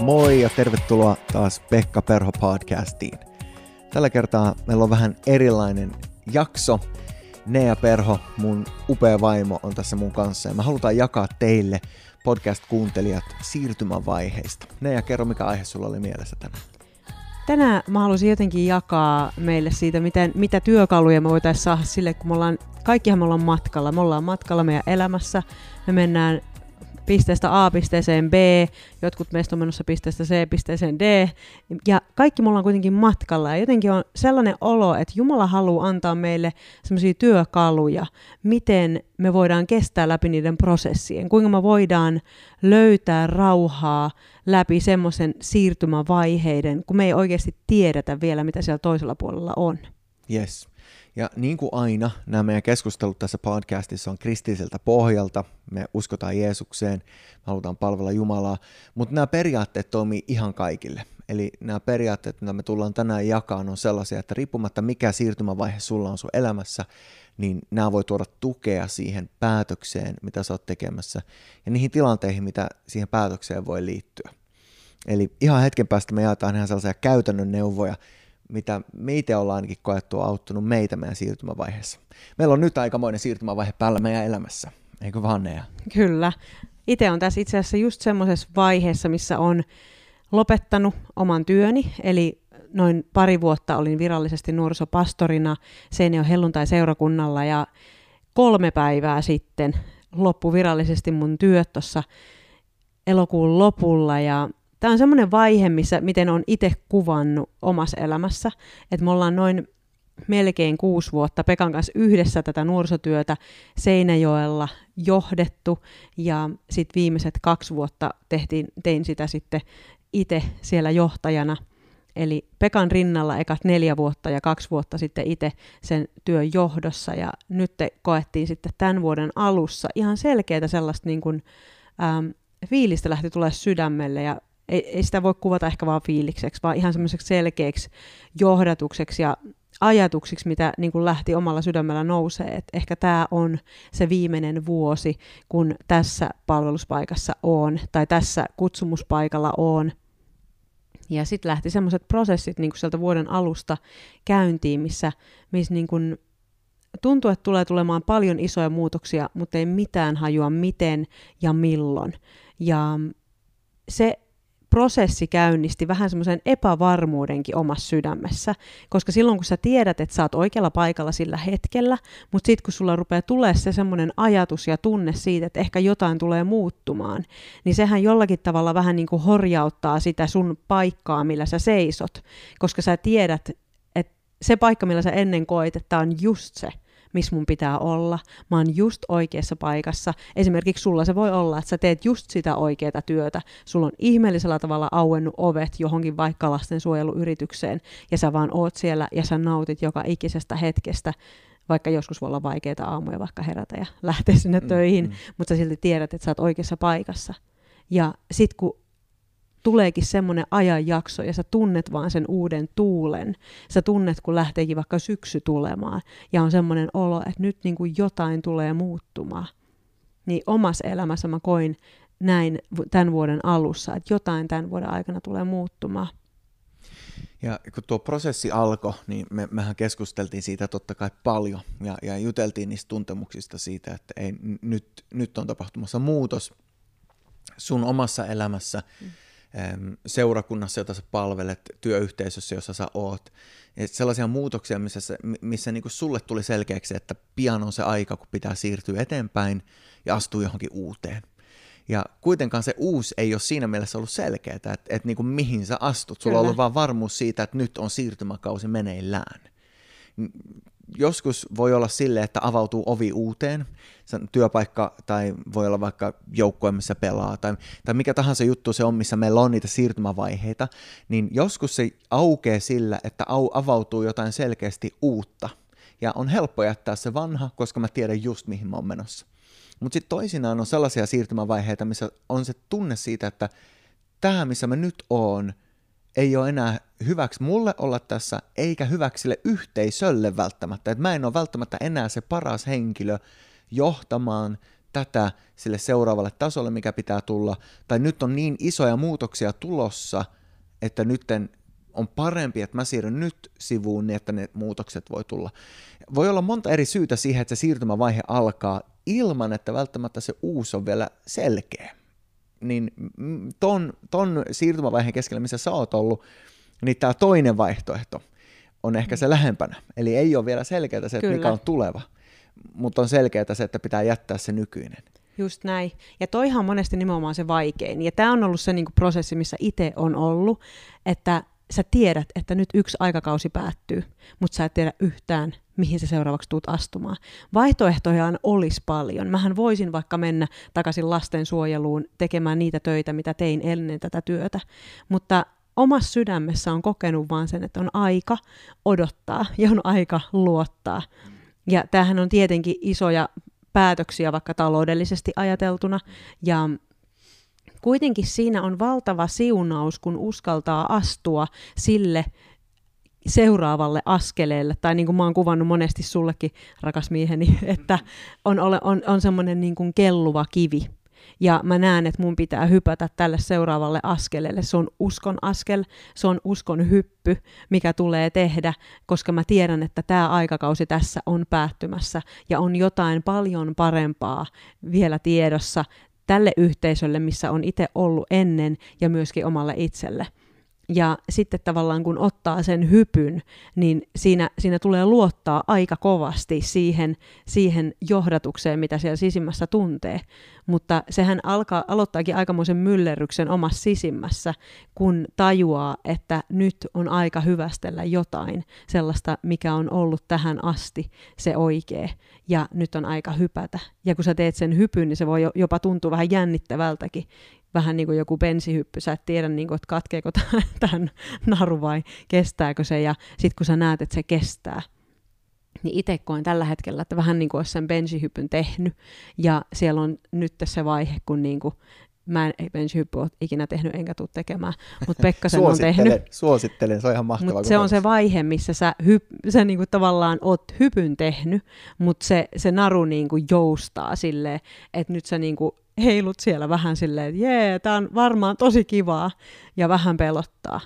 Moi ja tervetuloa taas Pekka Perho podcastiin. Tällä kertaa meillä on vähän erilainen jakso. Nea Perho, mun upea vaimo, on tässä mun kanssa ja me halutaan jakaa teille podcast-kuuntelijat siirtymävaiheista. Nea, kerro mikä aihe sulla oli mielessä tänään. Tänään mä haluaisin jotenkin jakaa meille siitä, miten, mitä työkaluja me voitaisiin saada sille, kun me ollaan, kaikkihan me ollaan matkalla. Me ollaan matkalla meidän elämässä. Me mennään pisteestä A pisteeseen B, jotkut meistä on menossa pisteestä C pisteeseen D, ja kaikki me ollaan kuitenkin matkalla, ja jotenkin on sellainen olo, että Jumala haluaa antaa meille sellaisia työkaluja, miten me voidaan kestää läpi niiden prosessien, kuinka me voidaan löytää rauhaa läpi semmoisen siirtymävaiheiden, kun me ei oikeasti tiedetä vielä, mitä siellä toisella puolella on. Yes. Ja niin kuin aina, nämä meidän keskustelut tässä podcastissa on kristilliseltä pohjalta. Me uskotaan Jeesukseen, me halutaan palvella Jumalaa, mutta nämä periaatteet toimii ihan kaikille. Eli nämä periaatteet, mitä me tullaan tänään jakaan, on sellaisia, että riippumatta mikä siirtymävaihe sulla on sun elämässä, niin nämä voi tuoda tukea siihen päätökseen, mitä sä oot tekemässä, ja niihin tilanteihin, mitä siihen päätökseen voi liittyä. Eli ihan hetken päästä me jaetaan ihan sellaisia käytännön neuvoja, mitä me itse ollaan ainakin koettu on auttanut meitä meidän siirtymävaiheessa. Meillä on nyt aikamoinen siirtymävaihe päällä meidän elämässä, eikö vaan Nea? Kyllä. Itse on tässä itse asiassa just semmoisessa vaiheessa, missä on lopettanut oman työni, eli noin pari vuotta olin virallisesti nuorisopastorina Seinäjoen helluntai-seurakunnalla ja kolme päivää sitten loppu virallisesti mun työt tuossa elokuun lopulla ja Tämä on semmoinen vaihe, missä, miten on itse kuvannut omassa elämässä, että me ollaan noin melkein kuusi vuotta Pekan kanssa yhdessä tätä nuorisotyötä Seinäjoella johdettu. Ja sitten viimeiset kaksi vuotta tehtiin, tein sitä sitten itse siellä johtajana. Eli Pekan rinnalla ekat neljä vuotta ja kaksi vuotta sitten itse sen työn johdossa. Ja nyt koettiin sitten tämän vuoden alussa ihan selkeää sellaista niin kuin, ähm, fiilistä lähti tulee sydämelle. Ja ei, ei sitä voi kuvata ehkä vaan fiilikseksi, vaan ihan semmoiseksi selkeäksi johdatukseksi ja ajatuksiksi, mitä niin kuin lähti omalla sydämellä nousee, että ehkä tämä on se viimeinen vuosi, kun tässä palveluspaikassa on, tai tässä kutsumuspaikalla on. Ja sitten lähti semmoiset prosessit niin kuin sieltä vuoden alusta käyntiin, missä, missä niin kuin tuntuu, että tulee tulemaan paljon isoja muutoksia, mutta ei mitään hajua miten ja milloin. Ja se prosessi käynnisti vähän semmoisen epävarmuudenkin omassa sydämessä, koska silloin kun sä tiedät, että sä oot oikealla paikalla sillä hetkellä, mutta sitten kun sulla rupeaa tulee se semmoinen ajatus ja tunne siitä, että ehkä jotain tulee muuttumaan, niin sehän jollakin tavalla vähän niin kuin horjauttaa sitä sun paikkaa, millä sä seisot, koska sä tiedät, että se paikka, millä sä ennen koit, että on just se, missä mun pitää olla. Mä oon just oikeassa paikassa. Esimerkiksi sulla se voi olla, että sä teet just sitä oikeaa työtä. Sulla on ihmeellisellä tavalla auennut ovet johonkin vaikka lastensuojeluyritykseen, ja sä vaan oot siellä ja sä nautit joka ikisestä hetkestä vaikka joskus voi olla vaikeita aamuja vaikka herätä ja lähteä sinne mm, töihin, mm. mutta sä silti tiedät, että sä oot oikeassa paikassa. Ja sit kun tuleekin semmoinen ajanjakso ja sä tunnet vaan sen uuden tuulen. Sä tunnet, kun lähteekin vaikka syksy tulemaan ja on semmoinen olo, että nyt niin kuin jotain tulee muuttumaan. Niin omassa elämässä mä koin näin tämän vuoden alussa, että jotain tämän vuoden aikana tulee muuttumaan. Ja kun tuo prosessi alkoi, niin me, mehän keskusteltiin siitä totta kai paljon ja, ja juteltiin niistä tuntemuksista siitä, että ei, nyt, nyt on tapahtumassa muutos sun omassa elämässä. Mm seurakunnassa, jota sä palvelet, työyhteisössä, jossa sä oot. Ja sellaisia muutoksia, missä, se, missä niin kuin sulle tuli selkeäksi, että pian on se aika, kun pitää siirtyä eteenpäin ja astua johonkin uuteen. Ja kuitenkaan se uusi ei ole siinä mielessä ollut selkeää, että, että niin kuin mihin sä astut. Sulla Kyllä. on ollut vaan varmuus siitä, että nyt on siirtymäkausi meneillään joskus voi olla sille, että avautuu ovi uuteen, työpaikka tai voi olla vaikka joukkue, missä pelaa tai, tai mikä tahansa juttu se on, missä meillä on niitä siirtymävaiheita, niin joskus se aukeaa sillä, että au, avautuu jotain selkeästi uutta. Ja on helppo jättää se vanha, koska mä tiedän just mihin mä oon menossa. Mutta sitten toisinaan on sellaisia siirtymävaiheita, missä on se tunne siitä, että tämä, missä mä nyt oon, ei ole enää hyväksi mulle olla tässä, eikä hyväksi sille yhteisölle välttämättä. Et mä en ole välttämättä enää se paras henkilö johtamaan tätä sille seuraavalle tasolle, mikä pitää tulla, tai nyt on niin isoja muutoksia tulossa, että nytten on parempi, että mä siirryn nyt sivuun niin, että ne muutokset voi tulla. Voi olla monta eri syytä siihen, että se siirtymävaihe alkaa ilman, että välttämättä se uusi on vielä selkeä. Niin ton, ton siirtymävaiheen keskellä, missä sä oot ollut, niin tämä toinen vaihtoehto on ehkä se lähempänä. Eli ei ole vielä selkeää se, että Kyllä. mikä on tuleva, mutta on selkeää se, että pitää jättää se nykyinen. Just näin. Ja toihan on monesti nimenomaan se vaikein. Ja tämä on ollut se niinku prosessi, missä itse on ollut, että sä tiedät, että nyt yksi aikakausi päättyy, mutta sä et tiedä yhtään, mihin se seuraavaksi tuut astumaan. Vaihtoehtoja olisi paljon. Mähän voisin vaikka mennä takaisin lastensuojeluun tekemään niitä töitä, mitä tein ennen tätä työtä, mutta omassa sydämessä on kokenut vaan sen, että on aika odottaa ja on aika luottaa. Ja tämähän on tietenkin isoja päätöksiä vaikka taloudellisesti ajateltuna, ja kuitenkin siinä on valtava siunaus, kun uskaltaa astua sille seuraavalle askeleelle, tai niin kuin mä oon kuvannut monesti sullekin, rakas mieheni, että on, on, on semmoinen niin kuin kelluva kivi, ja mä näen, että mun pitää hypätä tälle seuraavalle askeleelle. Se on uskon askel, se on uskon hyppy, mikä tulee tehdä, koska mä tiedän, että tämä aikakausi tässä on päättymässä ja on jotain paljon parempaa vielä tiedossa tälle yhteisölle, missä on itse ollut ennen ja myöskin omalle itselle. Ja sitten tavallaan kun ottaa sen hypyn, niin siinä, siinä tulee luottaa aika kovasti siihen, siihen johdatukseen, mitä siellä sisimmässä tuntee. Mutta sehän alkaa, aloittaakin aikamoisen myllerryksen omassa sisimmässä, kun tajuaa, että nyt on aika hyvästellä jotain sellaista, mikä on ollut tähän asti se oikea, ja nyt on aika hypätä. Ja kun sä teet sen hypyn, niin se voi jopa tuntua vähän jännittävältäkin, vähän niin kuin joku bensihyppy, sä et tiedä, niin kuin, että katkeeko tämän naru vai kestääkö se, ja sitten kun sä näet, että se kestää, niin itse koen tällä hetkellä, että vähän niin kuin olisi sen bensihypyn tehnyt, ja siellä on nyt se vaihe, kun niin kuin, mä en bensihyppy ole ikinä tehnyt, enkä tule tekemään, mutta Pekka sen on tehnyt. Suosittelen, se on ihan mahtava Mut se on se vaihe, missä sä, hyp, sä niin kuin tavallaan oot hypyn tehnyt, mutta se, se naru niin kuin joustaa silleen, että nyt sä niin kuin heilut siellä vähän silleen, että jee, tämä on varmaan tosi kivaa ja vähän pelottaa.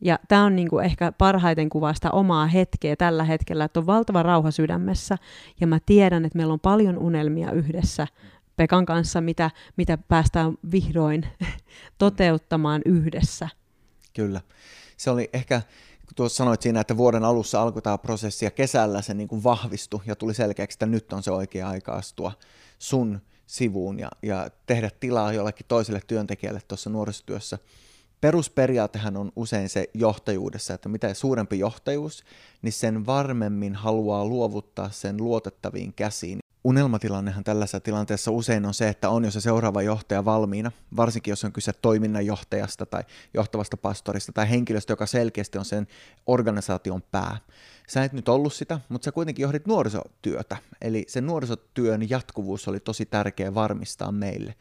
Ja tämä on niinku ehkä parhaiten kuvasta omaa hetkeä tällä hetkellä, että on valtava rauha sydämessä ja mä tiedän, että meillä on paljon unelmia yhdessä Pekan kanssa, mitä, mitä päästään vihdoin toteuttamaan yhdessä. Kyllä. Se oli ehkä, kun tuossa sanoit siinä, että vuoden alussa alkoi tämä prosessi ja kesällä se niin kuin vahvistui ja tuli selkeäksi, että nyt on se oikea aika astua sun sivuun ja, ja tehdä tilaa jollekin toiselle työntekijälle tuossa nuorisotyössä. Perusperiaatehan on usein se johtajuudessa, että mitä suurempi johtajuus, niin sen varmemmin haluaa luovuttaa sen luotettaviin käsiin. Unelmatilannehan tällaisessa tilanteessa usein on se, että on jo se seuraava johtaja valmiina, varsinkin jos on kyse toiminnanjohtajasta tai johtavasta pastorista tai henkilöstä, joka selkeästi on sen organisaation pää. Sä et nyt ollut sitä, mutta sä kuitenkin johdit nuorisotyötä, eli sen nuorisotyön jatkuvuus oli tosi tärkeä varmistaa meille.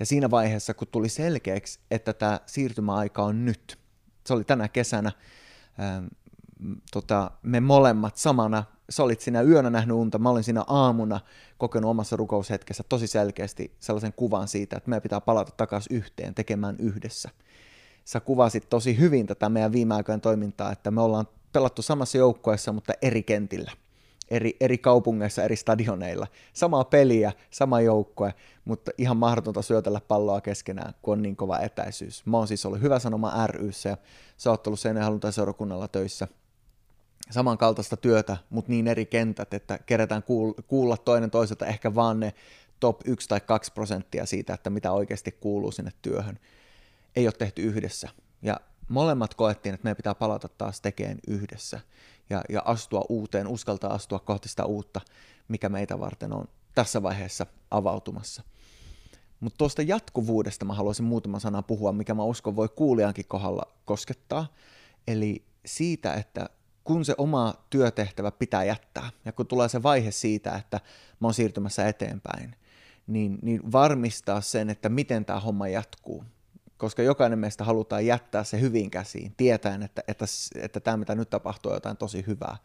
Ja siinä vaiheessa, kun tuli selkeäksi, että tämä siirtymäaika on nyt, se oli tänä kesänä, ähm, tota, me molemmat samana, sä olit siinä yönä nähnyt unta, mä olin siinä aamuna kokenut omassa rukoushetkessä tosi selkeästi sellaisen kuvan siitä, että meidän pitää palata takaisin yhteen tekemään yhdessä. Sä kuvasit tosi hyvin tätä meidän viime aikojen toimintaa, että me ollaan pelattu samassa joukkueessa, mutta eri kentillä. Eri, eri kaupungeissa, eri stadioneilla. Samaa peliä, sama joukkue, mutta ihan mahdotonta syötellä palloa keskenään, kun on niin kova etäisyys. Mä oon siis ollut hyvä sanoma ryssä ja sä oot ollut Seinäjoen seurakunnalla töissä. Samankaltaista työtä, mutta niin eri kentät, että kerätään kuulla toinen toiselta ehkä vaan ne top 1 tai 2 prosenttia siitä, että mitä oikeasti kuuluu sinne työhön. Ei ole tehty yhdessä. Ja molemmat koettiin, että meidän pitää palata taas tekemään yhdessä ja, ja astua uuteen, uskaltaa astua kohti sitä uutta, mikä meitä varten on tässä vaiheessa avautumassa. Mutta tuosta jatkuvuudesta mä haluaisin muutama sana puhua, mikä mä uskon voi kuulijankin kohdalla koskettaa. Eli siitä, että kun se oma työtehtävä pitää jättää ja kun tulee se vaihe siitä, että mä oon siirtymässä eteenpäin, niin, niin varmistaa sen, että miten tämä homma jatkuu koska jokainen meistä halutaan jättää se hyvin käsiin, tietäen, että, että, että tämä mitä nyt tapahtuu on jotain tosi hyvää.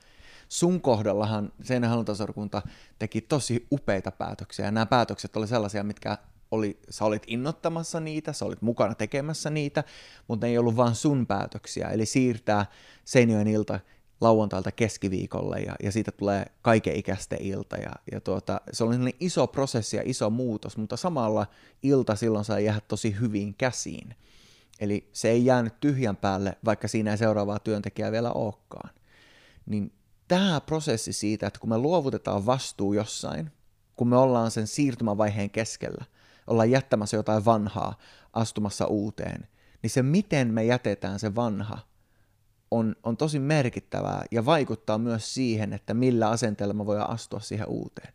sun kohdallahan Seinä hallintoseurakunta teki tosi upeita päätöksiä, ja nämä päätökset oli sellaisia, mitkä oli, sä olit innottamassa niitä, sä olit mukana tekemässä niitä, mutta ne ei ollut vain sun päätöksiä, eli siirtää Seinäjoen ilta lauantailta keskiviikolle ja, ja siitä tulee kaikenikäisten ilta ja, ja tuota, se oli niin iso prosessi ja iso muutos, mutta samalla ilta silloin sai jäädä tosi hyvin käsiin. Eli se ei jäänyt tyhjän päälle, vaikka siinä ei seuraavaa työntekijää vielä olekaan. Niin tämä prosessi siitä, että kun me luovutetaan vastuu jossain, kun me ollaan sen siirtymävaiheen keskellä, ollaan jättämässä jotain vanhaa, astumassa uuteen, niin se miten me jätetään se vanha – on, on tosi merkittävää ja vaikuttaa myös siihen, että millä asenteella me voidaan astua siihen uuteen.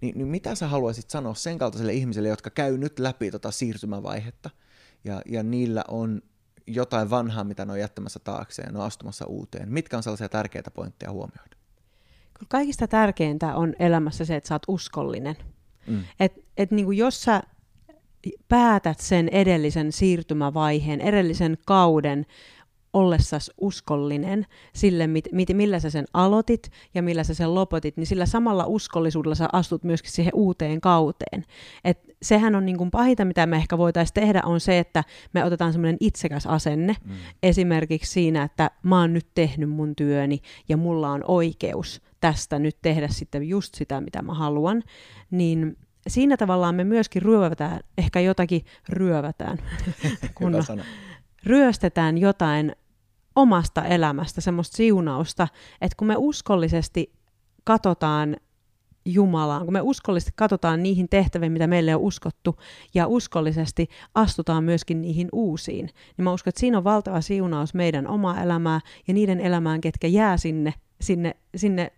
Niin, niin mitä sä haluaisit sanoa sen kaltaiselle ihmiselle, jotka käy nyt läpi tota siirtymävaihetta ja, ja niillä on jotain vanhaa, mitä ne on jättämässä taakse ja ne on astumassa uuteen? Mitkä on sellaisia tärkeitä pointteja huomioida? Kyllä kaikista tärkeintä on elämässä se, että sä oot uskollinen. Mm. Et, et niin kuin jos sä päätät sen edellisen siirtymävaiheen, edellisen kauden ollessas uskollinen sille, mit, mit, millä sä sen aloitit ja millä sä sen lopetit, niin sillä samalla uskollisuudella sä astut myöskin siihen uuteen kauteen. Et sehän on niin kuin pahita, mitä me ehkä voitaisiin tehdä, on se, että me otetaan semmoinen itsekäs asenne, mm. esimerkiksi siinä, että mä oon nyt tehnyt mun työni ja mulla on oikeus tästä nyt tehdä sitten just sitä, mitä mä haluan, niin siinä tavallaan me myöskin ryövätään, ehkä jotakin ryövätään, kun ryöstetään jotain omasta elämästä, semmoista siunausta, että kun me uskollisesti katsotaan Jumalaan, kun me uskollisesti katsotaan niihin tehtäviin, mitä meille on uskottu, ja uskollisesti astutaan myöskin niihin uusiin, niin mä uskon, että siinä on valtava siunaus meidän omaa elämää ja niiden elämään, ketkä jää sinne, sinne, sinne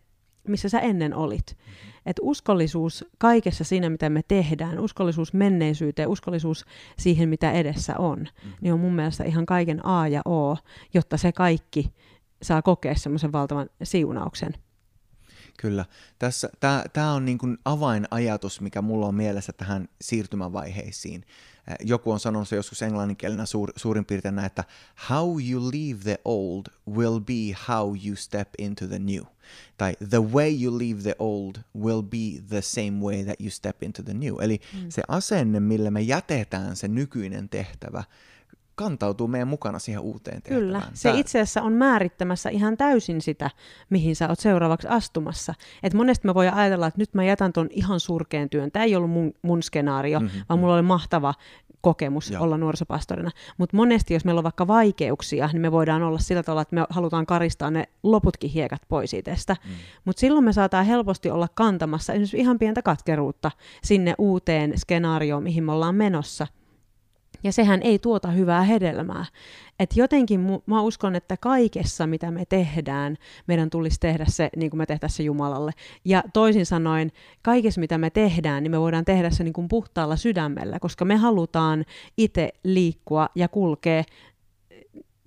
missä sä ennen olit. Et uskollisuus kaikessa siinä, mitä me tehdään, uskollisuus menneisyyteen, uskollisuus siihen, mitä edessä on, mm-hmm. niin on mun mielestä ihan kaiken A ja O, jotta se kaikki saa kokea semmoisen valtavan siunauksen. Kyllä. Tämä on niin kuin avainajatus, mikä mulla on mielessä tähän siirtymävaiheisiin. Joku on sanonut se joskus englanninkielenä suur, suurin piirtein näin, että how you leave the old will be how you step into the new. Tai the way you leave the old will be the same way that you step into the new. Eli mm. se asenne, millä me jätetään se nykyinen tehtävä, kantautuu meidän mukana siihen uuteen tehtävään. Kyllä, se itse asiassa on määrittämässä ihan täysin sitä, mihin sä oot seuraavaksi astumassa. Et monesti me voidaan ajatella, että nyt mä jätän ton ihan surkeen työn. Tämä ei ollut mun, mun skenaario, mm-hmm. vaan mulla oli mahtava kokemus Joo. olla nuorisopastorina. Mutta monesti, jos meillä on vaikka vaikeuksia, niin me voidaan olla sillä tavalla, että me halutaan karistaa ne loputkin hiekat pois itsestä. Mm. Mutta silloin me saadaan helposti olla kantamassa esimerkiksi ihan pientä katkeruutta sinne uuteen skenaarioon, mihin me ollaan menossa – ja sehän ei tuota hyvää hedelmää. Et jotenkin mu- mä uskon, että kaikessa, mitä me tehdään, meidän tulisi tehdä se, niin kuin me tehtäisiin se Jumalalle. Ja toisin sanoen, kaikessa, mitä me tehdään, niin me voidaan tehdä se niin kuin puhtaalla sydämellä, koska me halutaan itse liikkua ja kulkea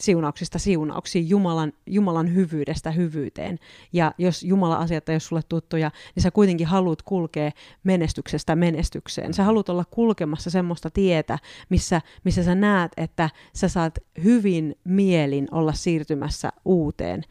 siunauksista siunauksiin, Jumalan, Jumalan hyvyydestä hyvyyteen. Ja jos Jumalan asiat ei ole sulle tuttuja, niin sä kuitenkin haluat kulkea menestyksestä menestykseen. Sä haluat olla kulkemassa semmoista tietä, missä, missä sä näet, että sä saat hyvin mielin olla siirtymässä uuteen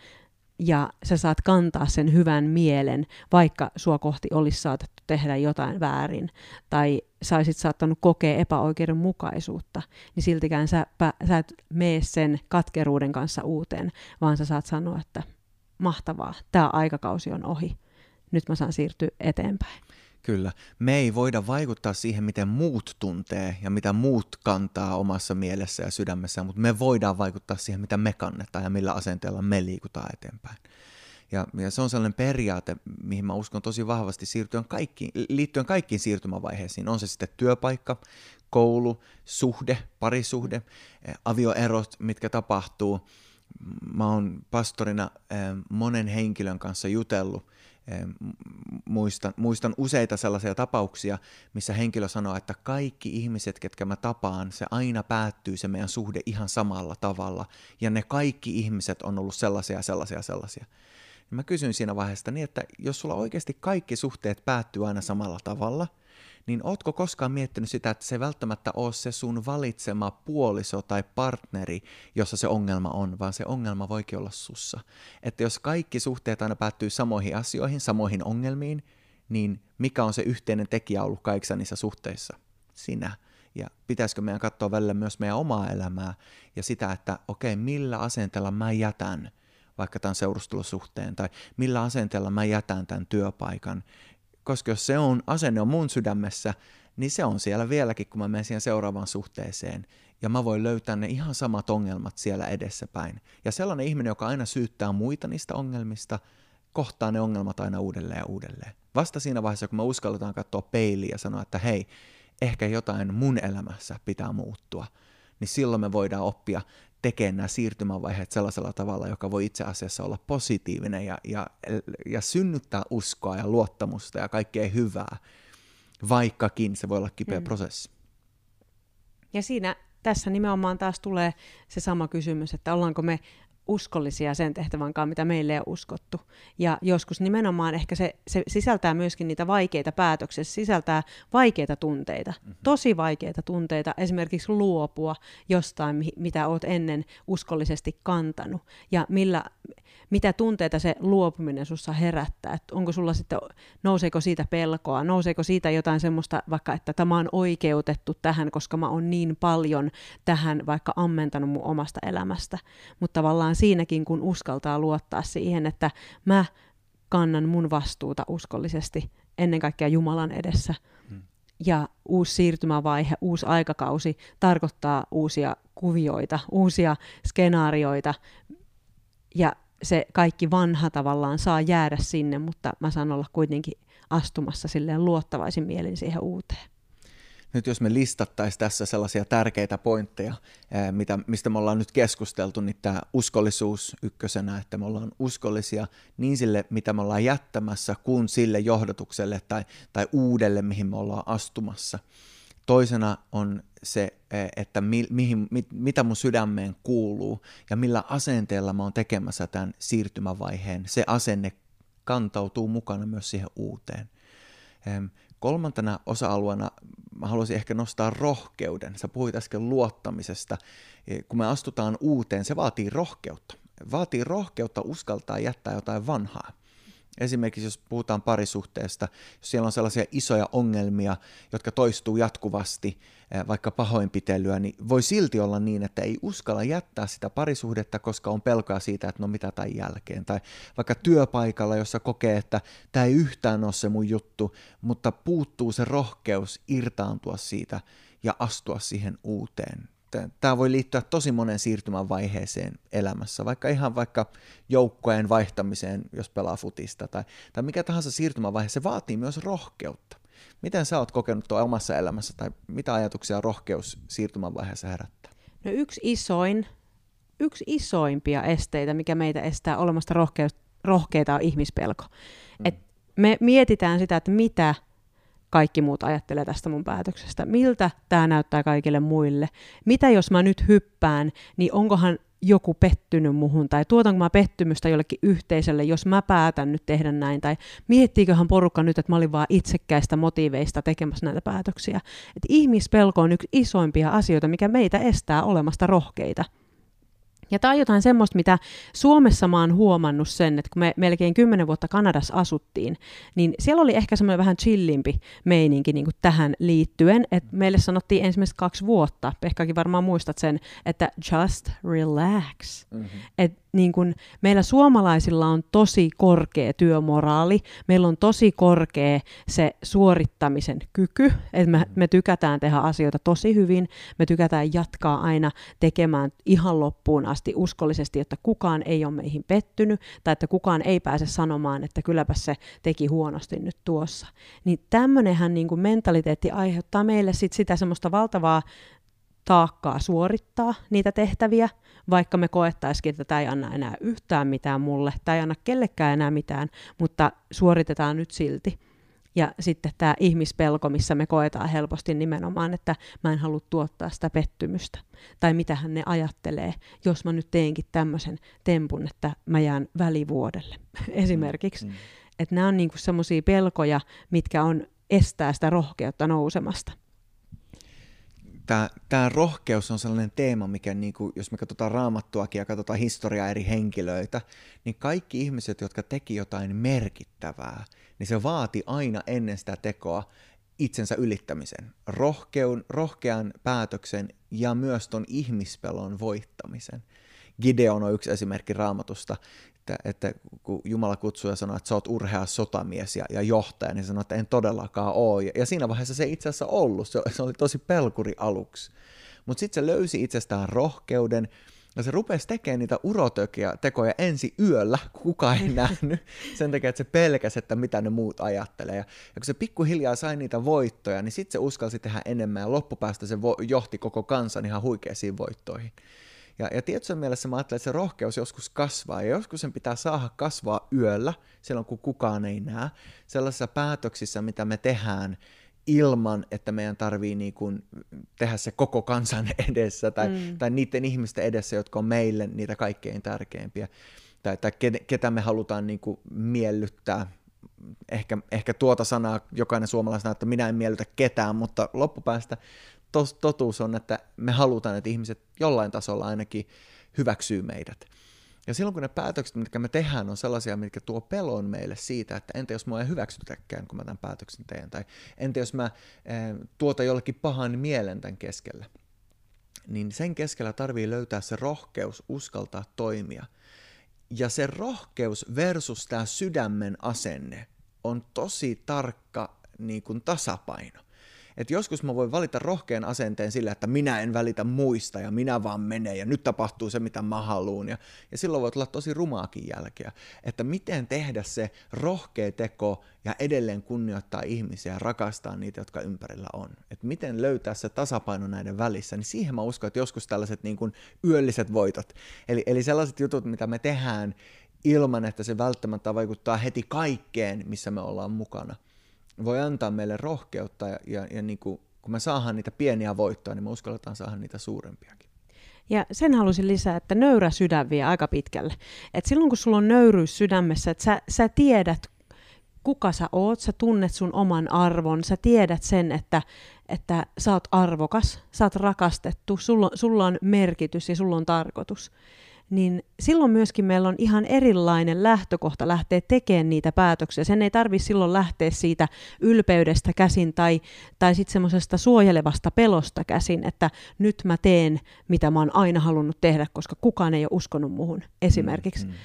ja sä saat kantaa sen hyvän mielen, vaikka sua kohti olisi saatettu tehdä jotain väärin, tai sä olisit saattanut kokea epäoikeudenmukaisuutta, niin siltikään sä, sä et mene sen katkeruuden kanssa uuteen, vaan sä saat sanoa, että mahtavaa, tämä aikakausi on ohi, nyt mä saan siirtyä eteenpäin. Kyllä. Me ei voida vaikuttaa siihen, miten muut tuntee ja mitä muut kantaa omassa mielessä ja sydämessä, mutta me voidaan vaikuttaa siihen, mitä me kannetaan ja millä asenteella me liikutaan eteenpäin. Ja, ja se on sellainen periaate, mihin mä uskon tosi vahvasti siirtyen kaikkiin, liittyen kaikkiin siirtymävaiheisiin. On se sitten työpaikka, koulu, suhde, parisuhde, avioerot, mitkä tapahtuu. Mä oon pastorina eh, monen henkilön kanssa jutellut muistan, muistan useita sellaisia tapauksia, missä henkilö sanoo, että kaikki ihmiset, ketkä mä tapaan, se aina päättyy se meidän suhde ihan samalla tavalla. Ja ne kaikki ihmiset on ollut sellaisia, sellaisia, sellaisia. Mä kysyin siinä vaiheessa niin, että jos sulla oikeasti kaikki suhteet päättyy aina samalla tavalla, niin ootko koskaan miettinyt sitä, että se ei välttämättä ole se sun valitsema puoliso tai partneri, jossa se ongelma on, vaan se ongelma voikin olla sussa. Että jos kaikki suhteet aina päättyy samoihin asioihin, samoihin ongelmiin, niin mikä on se yhteinen tekijä ollut kaikissa niissä suhteissa? Sinä. Ja pitäisikö meidän katsoa välillä myös meidän omaa elämää ja sitä, että okei, okay, millä asenteella mä jätän vaikka tämän seurustelusuhteen, tai millä asenteella mä jätän tämän työpaikan. Koska jos se on, asenne on mun sydämessä, niin se on siellä vieläkin, kun mä menen siihen seuraavaan suhteeseen. Ja mä voin löytää ne ihan samat ongelmat siellä edessäpäin. Ja sellainen ihminen, joka aina syyttää muita niistä ongelmista, kohtaa ne ongelmat aina uudelleen ja uudelleen. Vasta siinä vaiheessa, kun me uskalletaan katsoa peiliin ja sanoa, että hei, ehkä jotain mun elämässä pitää muuttua, niin silloin me voidaan oppia tekemään nämä siirtymävaiheet sellaisella tavalla, joka voi itse asiassa olla positiivinen ja, ja, ja synnyttää uskoa ja luottamusta ja kaikkea hyvää, vaikkakin se voi olla kipeä mm. prosessi. Ja siinä tässä nimenomaan taas tulee se sama kysymys, että ollaanko me uskollisia sen tehtävänkaan, mitä meille on uskottu. Ja joskus nimenomaan ehkä se, se sisältää myöskin niitä vaikeita päätöksiä, se sisältää vaikeita tunteita, mm-hmm. tosi vaikeita tunteita, esimerkiksi luopua jostain, mitä olet ennen uskollisesti kantanut, ja millä, mitä tunteita se luopuminen sussa herättää, että onko sulla sitten, nouseeko siitä pelkoa, nouseeko siitä jotain semmoista, vaikka että tämä on oikeutettu tähän, koska mä oon niin paljon tähän vaikka ammentanut mun omasta elämästä, mutta tavallaan siinäkin, kun uskaltaa luottaa siihen, että mä kannan mun vastuuta uskollisesti ennen kaikkea Jumalan edessä, hmm. ja uusi siirtymävaihe, uusi aikakausi tarkoittaa uusia kuvioita, uusia skenaarioita, ja se kaikki vanha tavallaan saa jäädä sinne, mutta mä saan olla kuitenkin astumassa silleen luottavaisin mielin siihen uuteen. Nyt jos me listattaisiin tässä sellaisia tärkeitä pointteja, mitä, mistä me ollaan nyt keskusteltu, niin tämä uskollisuus ykkösenä, että me ollaan uskollisia niin sille, mitä me ollaan jättämässä, kuin sille johdotukselle tai, tai uudelle, mihin me ollaan astumassa. Toisena on se, että mi, mihin, mit, mitä mun sydämeen kuuluu ja millä asenteella mä oon tekemässä tämän siirtymävaiheen. Se asenne kantautuu mukana myös siihen uuteen. Kolmantena osa-alueena mä haluaisin ehkä nostaa rohkeuden. Sä puhuit äsken luottamisesta. E, kun me astutaan uuteen, se vaatii rohkeutta. Vaatii rohkeutta uskaltaa jättää jotain vanhaa. Esimerkiksi jos puhutaan parisuhteesta, jos siellä on sellaisia isoja ongelmia, jotka toistuu jatkuvasti, eh, vaikka pahoinpitelyä, niin voi silti olla niin, että ei uskalla jättää sitä parisuhdetta, koska on pelkoa siitä, että no mitä tai jälkeen. Tai vaikka työpaikalla, jossa kokee, että tämä ei yhtään ole se mun juttu, mutta puuttuu se rohkeus irtaantua siitä ja astua siihen uuteen tämä voi liittyä tosi monen siirtymän vaiheeseen elämässä, vaikka ihan vaikka joukkojen vaihtamiseen, jos pelaa futista, tai, tai mikä tahansa siirtymävaihe, se vaatii myös rohkeutta. Miten sä oot kokenut tuo omassa elämässä, tai mitä ajatuksia rohkeus siirtymän vaiheessa herättää? No yksi isoin, yksi isoimpia esteitä, mikä meitä estää olemasta rohkeita, on ihmispelko. Mm. Et me mietitään sitä, että mitä kaikki muut ajattelee tästä mun päätöksestä. Miltä tämä näyttää kaikille muille? Mitä jos mä nyt hyppään, niin onkohan joku pettynyt muhun, tai tuotanko mä pettymystä jollekin yhteisölle, jos mä päätän nyt tehdä näin, tai miettiiköhän porukka nyt, että mä olin vaan itsekkäistä motiiveista tekemässä näitä päätöksiä. Et ihmispelko on yksi isoimpia asioita, mikä meitä estää olemasta rohkeita. Ja tämä on jotain semmoista, mitä Suomessa mä oon huomannut sen, että kun me melkein kymmenen vuotta Kanadassa asuttiin, niin siellä oli ehkä semmoinen vähän chillimpi meininki niin kuin tähän liittyen, että meille sanottiin ensimmäiset kaksi vuotta, Pekkakin varmaan muistat sen, että just relax. Mm-hmm. Et niin kun meillä suomalaisilla on tosi korkea työmoraali, meillä on tosi korkea se suorittamisen kyky, että me, me tykätään tehdä asioita tosi hyvin, me tykätään jatkaa aina tekemään ihan loppuun asti uskollisesti, että kukaan ei ole meihin pettynyt, tai että kukaan ei pääse sanomaan, että kylläpä se teki huonosti nyt tuossa. Niin tämmöinenhän niin mentaliteetti aiheuttaa meille sit sitä semmoista valtavaa taakkaa suorittaa niitä tehtäviä, vaikka me koettaisikin, että tämä ei anna enää yhtään mitään mulle, tämä ei anna kellekään enää mitään, mutta suoritetaan nyt silti. Ja sitten tämä ihmispelko, missä me koetaan helposti nimenomaan, että mä en halua tuottaa sitä pettymystä. Tai mitä hän ne ajattelee, jos mä nyt teenkin tämmöisen tempun, että mä jään välivuodelle esimerkiksi. Mm. mm. Että nämä on niinku semmoisia pelkoja, mitkä on estää sitä rohkeutta nousemasta tämä, rohkeus on sellainen teema, mikä niin kuin, jos me katsotaan raamattuakin ja katsotaan historiaa eri henkilöitä, niin kaikki ihmiset, jotka teki jotain merkittävää, niin se vaati aina ennen sitä tekoa itsensä ylittämisen, rohkeun, rohkean päätöksen ja myös ton ihmispelon voittamisen. Gideon on yksi esimerkki raamatusta, että, että kun Jumala kutsuu ja sanoo, että sä oot urhea sotamies ja, ja johtaja, niin sanoo, että en todellakaan ole. Ja, ja siinä vaiheessa se ei itse asiassa ollut, se, se oli tosi pelkuri aluksi. Mutta sitten se löysi itsestään rohkeuden, ja se rupesi tekemään niitä urotekoja tekoja ensi yöllä, kukaan ei nähnyt, sen takia, että se pelkäsi, että mitä ne muut ajattelee. Ja, ja kun se pikkuhiljaa sai niitä voittoja, niin sitten se uskalsi tehdä enemmän, ja loppupäästä se vo- johti koko kansan ihan huikeisiin voittoihin. Ja, ja tietyssä mielessä mä ajattelen, että se rohkeus joskus kasvaa, ja joskus sen pitää saada kasvaa yöllä, silloin kun kukaan ei näe, sellaisissa päätöksissä, mitä me tehdään ilman, että meidän tarvii niin kuin tehdä se koko kansan edessä tai, mm. tai niiden ihmisten edessä, jotka on meille niitä kaikkein tärkeimpiä, tai, tai ketä me halutaan niin kuin miellyttää. Ehkä, ehkä tuota sanaa jokainen suomalainen sanoo, että minä en miellytä ketään, mutta loppupäästä tos, totuus on, että me halutaan, että ihmiset jollain tasolla ainakin hyväksyy meidät. Ja silloin kun ne päätökset, mitkä me tehdään, on sellaisia, mitkä tuo pelon meille siitä, että entä jos mua ei hyväksytäkään, kun mä tämän päätöksen teen, tai entä jos mä eh, tuota jollekin pahan mielen tämän keskellä, niin sen keskellä tarvii löytää se rohkeus uskaltaa toimia. Ja se rohkeus versus tämä sydämen asenne on tosi tarkka niin kuin tasapaino. Että joskus mä voin valita rohkean asenteen sillä, että minä en välitä muista ja minä vaan menen ja nyt tapahtuu se, mitä mä haluan. Ja, ja silloin voi tulla tosi rumaakin jälkeä. Että miten tehdä se rohkea teko ja edelleen kunnioittaa ihmisiä ja rakastaa niitä, jotka ympärillä on. Että miten löytää se tasapaino näiden välissä, niin siihen mä uskon, että joskus tällaiset niin kuin yölliset voitot, eli, eli sellaiset jutut, mitä me tehdään ilman, että se välttämättä vaikuttaa heti kaikkeen, missä me ollaan mukana – voi antaa meille rohkeutta ja, ja, ja niin kuin, kun me saadaan niitä pieniä voittoja, niin me uskalletaan saada niitä suurempiakin. Ja sen halusin lisää, että nöyrä sydän vie aika pitkälle. Et silloin kun sulla on nöyryys sydämessä, että sä, sä tiedät, kuka sä oot, sä tunnet sun oman arvon, sä tiedät sen, että, että sä oot arvokas, sä oot rakastettu, sulla, sulla on merkitys ja sulla on tarkoitus niin silloin myöskin meillä on ihan erilainen lähtökohta lähteä tekemään niitä päätöksiä. Sen ei tarvitse silloin lähteä siitä ylpeydestä käsin tai, tai sitten semmoisesta suojelevasta pelosta käsin, että nyt mä teen, mitä mä oon aina halunnut tehdä, koska kukaan ei ole uskonut muhun esimerkiksi. Mm, mm.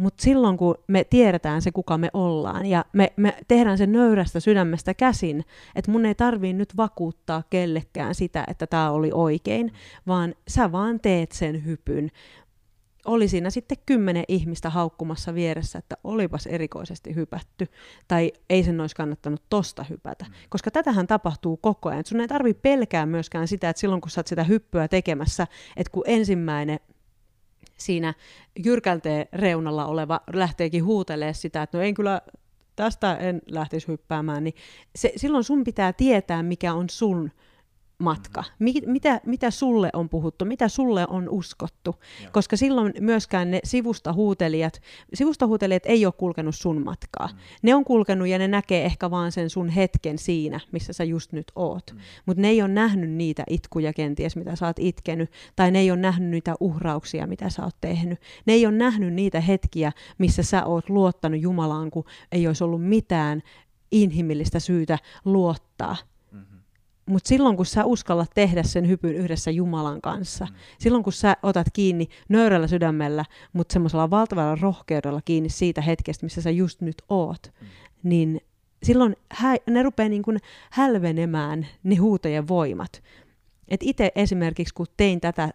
Mutta silloin, kun me tiedetään se, kuka me ollaan, ja me, me tehdään sen nöyrästä sydämestä käsin, että mun ei tarvii nyt vakuuttaa kellekään sitä, että tämä oli oikein, vaan sä vaan teet sen hypyn oli siinä sitten kymmenen ihmistä haukkumassa vieressä, että olipas erikoisesti hypätty, tai ei sen olisi kannattanut tosta hypätä. Mm. Koska tätähän tapahtuu koko ajan. Sun ei tarvitse pelkää myöskään sitä, että silloin kun sä oot sitä hyppyä tekemässä, että kun ensimmäinen siinä jyrkälteen reunalla oleva lähteekin huutelee sitä, että no en kyllä tästä en lähtisi hyppäämään, niin se, silloin sun pitää tietää, mikä on sun matka? Mi- mitä, mitä sulle on puhuttu? Mitä sulle on uskottu? Joo. Koska silloin myöskään ne sivustahuutelijat, sivustahuutelijat ei ole kulkenut sun matkaa. Mm. Ne on kulkenut ja ne näkee ehkä vaan sen sun hetken siinä, missä sä just nyt oot. Mm. Mutta ne ei ole nähnyt niitä itkuja kenties, mitä sä oot itkenyt, tai ne ei ole nähnyt niitä uhrauksia, mitä sä oot tehnyt. Ne ei ole nähnyt niitä hetkiä, missä sä oot luottanut Jumalaan, kun ei olisi ollut mitään inhimillistä syytä luottaa mutta silloin kun sä uskallat tehdä sen hypyn yhdessä Jumalan kanssa, mm. silloin kun sä otat kiinni nöyrällä sydämellä, mutta semmoisella valtavalla rohkeudella kiinni siitä hetkestä, missä sä just nyt oot, mm. niin silloin hä- ne rupeaa niin kuin hälvenemään ne huutojen voimat. Et itse esimerkiksi kun tein tätä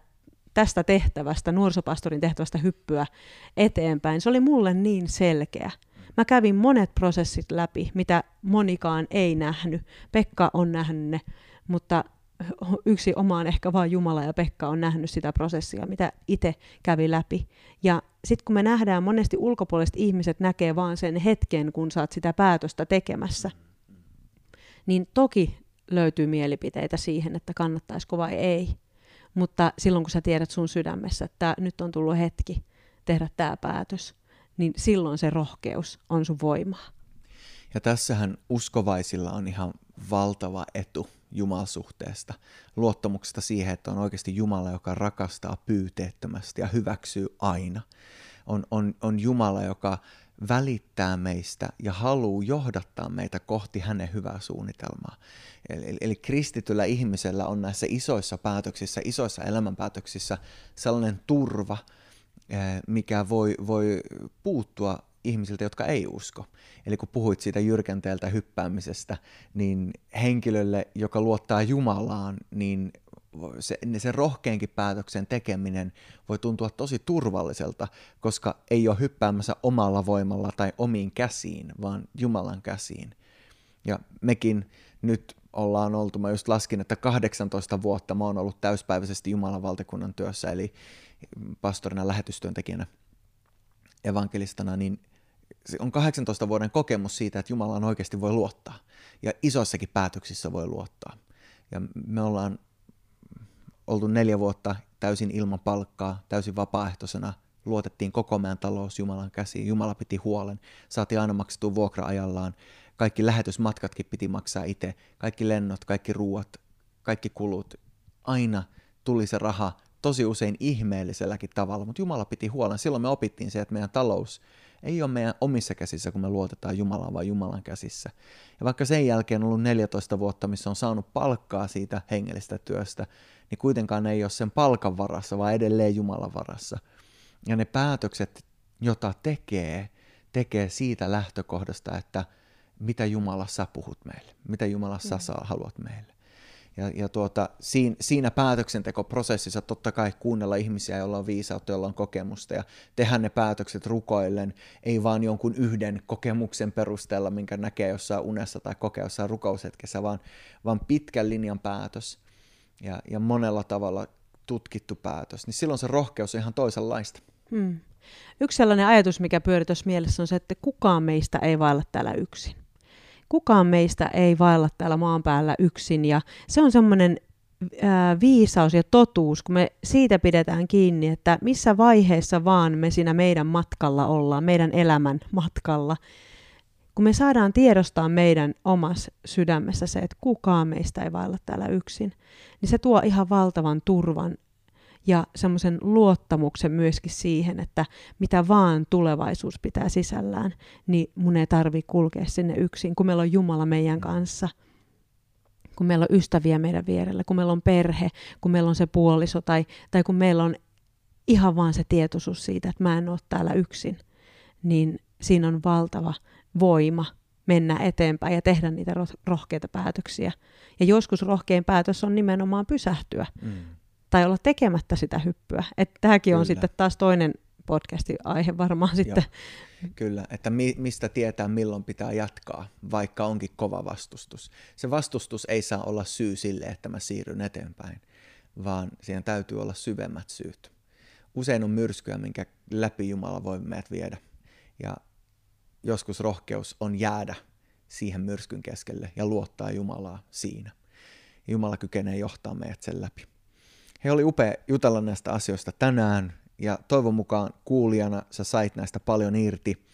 tästä tehtävästä, nuorisopastorin tehtävästä hyppyä eteenpäin, se oli mulle niin selkeä. Mä kävin monet prosessit läpi, mitä monikaan ei nähnyt. Pekka on nähnyt ne, mutta yksi omaan ehkä vaan Jumala ja Pekka on nähnyt sitä prosessia, mitä itse kävi läpi. Ja sitten kun me nähdään, monesti ulkopuoliset ihmiset näkee vaan sen hetken, kun saat sitä päätöstä tekemässä, niin toki löytyy mielipiteitä siihen, että kannattaisiko vai ei. Mutta silloin kun sä tiedät sun sydämessä, että nyt on tullut hetki tehdä tämä päätös, niin silloin se rohkeus on sun voimaa. Ja tässähän uskovaisilla on ihan valtava etu Jumalsuhteesta, luottamuksesta siihen, että on oikeasti Jumala, joka rakastaa pyyteettömästi ja hyväksyy aina. On, on, on Jumala, joka välittää meistä ja haluaa johdattaa meitä kohti hänen hyvää suunnitelmaa. Eli, eli kristityllä ihmisellä on näissä isoissa päätöksissä, isoissa elämänpäätöksissä sellainen turva, mikä voi, voi puuttua ihmisiltä, jotka ei usko. Eli kun puhuit siitä jyrkänteeltä hyppäämisestä, niin henkilölle, joka luottaa Jumalaan, niin se, se rohkeenkin päätöksen tekeminen voi tuntua tosi turvalliselta, koska ei ole hyppäämässä omalla voimalla tai omiin käsiin, vaan Jumalan käsiin. Ja mekin nyt ollaan oltu, mä just laskin, että 18 vuotta mä oon ollut täyspäiväisesti Jumalan valtakunnan työssä, eli pastorina lähetystyöntekijänä evankelistana, niin se on 18 vuoden kokemus siitä, että Jumalaan oikeasti voi luottaa. Ja isoissakin päätöksissä voi luottaa. Ja me ollaan oltu neljä vuotta täysin ilman palkkaa, täysin vapaaehtoisena, luotettiin koko meidän talous Jumalan käsiin, Jumala piti huolen, saatiin aina maksettua vuokra-ajallaan, kaikki lähetysmatkatkin piti maksaa itse, kaikki lennot, kaikki ruuat, kaikki kulut, aina tuli se raha tosi usein ihmeelliselläkin tavalla, mutta Jumala piti huolen. Silloin me opittiin se, että meidän talous ei ole meidän omissa käsissä, kun me luotetaan Jumalaan, vaan Jumalan käsissä. Ja vaikka sen jälkeen on ollut 14 vuotta, missä on saanut palkkaa siitä hengellistä työstä, niin kuitenkaan ei ole sen palkan varassa, vaan edelleen Jumalan varassa. Ja ne päätökset, jota tekee, tekee siitä lähtökohdasta, että mitä Jumala sä puhut meille, mitä Jumala sä mm. haluat meille. Ja, ja tuota, siinä, siinä päätöksentekoprosessissa totta kai kuunnella ihmisiä, joilla on viisautta, joilla on kokemusta ja tehdä ne päätökset rukoillen, ei vaan jonkun yhden kokemuksen perusteella, minkä näkee jossain unessa tai kokee jossain rukoushetkessä, vaan, vaan pitkän linjan päätös ja, ja monella tavalla tutkittu päätös, niin silloin se rohkeus on ihan toisenlaista. Hmm. Yksi sellainen ajatus, mikä pyörii tuossa mielessä on se, että kukaan meistä ei vailla täällä yksin kukaan meistä ei vailla täällä maan päällä yksin ja se on semmoinen viisaus ja totuus, kun me siitä pidetään kiinni, että missä vaiheessa vaan me siinä meidän matkalla ollaan, meidän elämän matkalla, kun me saadaan tiedostaa meidän omassa sydämessä se, että kukaan meistä ei vailla täällä yksin, niin se tuo ihan valtavan turvan ja semmoisen luottamuksen myöskin siihen, että mitä vaan tulevaisuus pitää sisällään, niin mun ei tarvi kulkea sinne yksin, kun meillä on Jumala meidän kanssa, kun meillä on ystäviä meidän vierellä, kun meillä on perhe, kun meillä on se puoliso tai, tai kun meillä on ihan vaan se tietoisuus siitä, että mä en ole täällä yksin, niin siinä on valtava voima mennä eteenpäin ja tehdä niitä rohkeita päätöksiä. Ja joskus rohkein päätös on nimenomaan pysähtyä. Mm tai olla tekemättä sitä hyppyä. Että tämäkin Kyllä. on sitten taas toinen podcastin aihe varmaan sitten. Joo. Kyllä, että mi- mistä tietää milloin pitää jatkaa, vaikka onkin kova vastustus. Se vastustus ei saa olla syy sille, että mä siirryn eteenpäin, vaan siinä täytyy olla syvemmät syyt. Usein on myrskyä, minkä läpi Jumala voi meidät viedä. Ja joskus rohkeus on jäädä siihen myrskyn keskelle ja luottaa Jumalaa siinä. Jumala kykenee johtaa meidät sen läpi. He oli upea jutella näistä asioista tänään ja toivon mukaan kuulijana sä sait näistä paljon irti.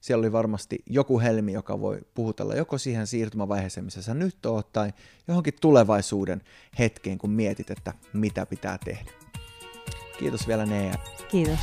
Siellä oli varmasti joku helmi, joka voi puhutella joko siihen siirtymävaiheeseen, missä sä nyt oot, tai johonkin tulevaisuuden hetkeen, kun mietit, että mitä pitää tehdä. Kiitos vielä Nea. Kiitos.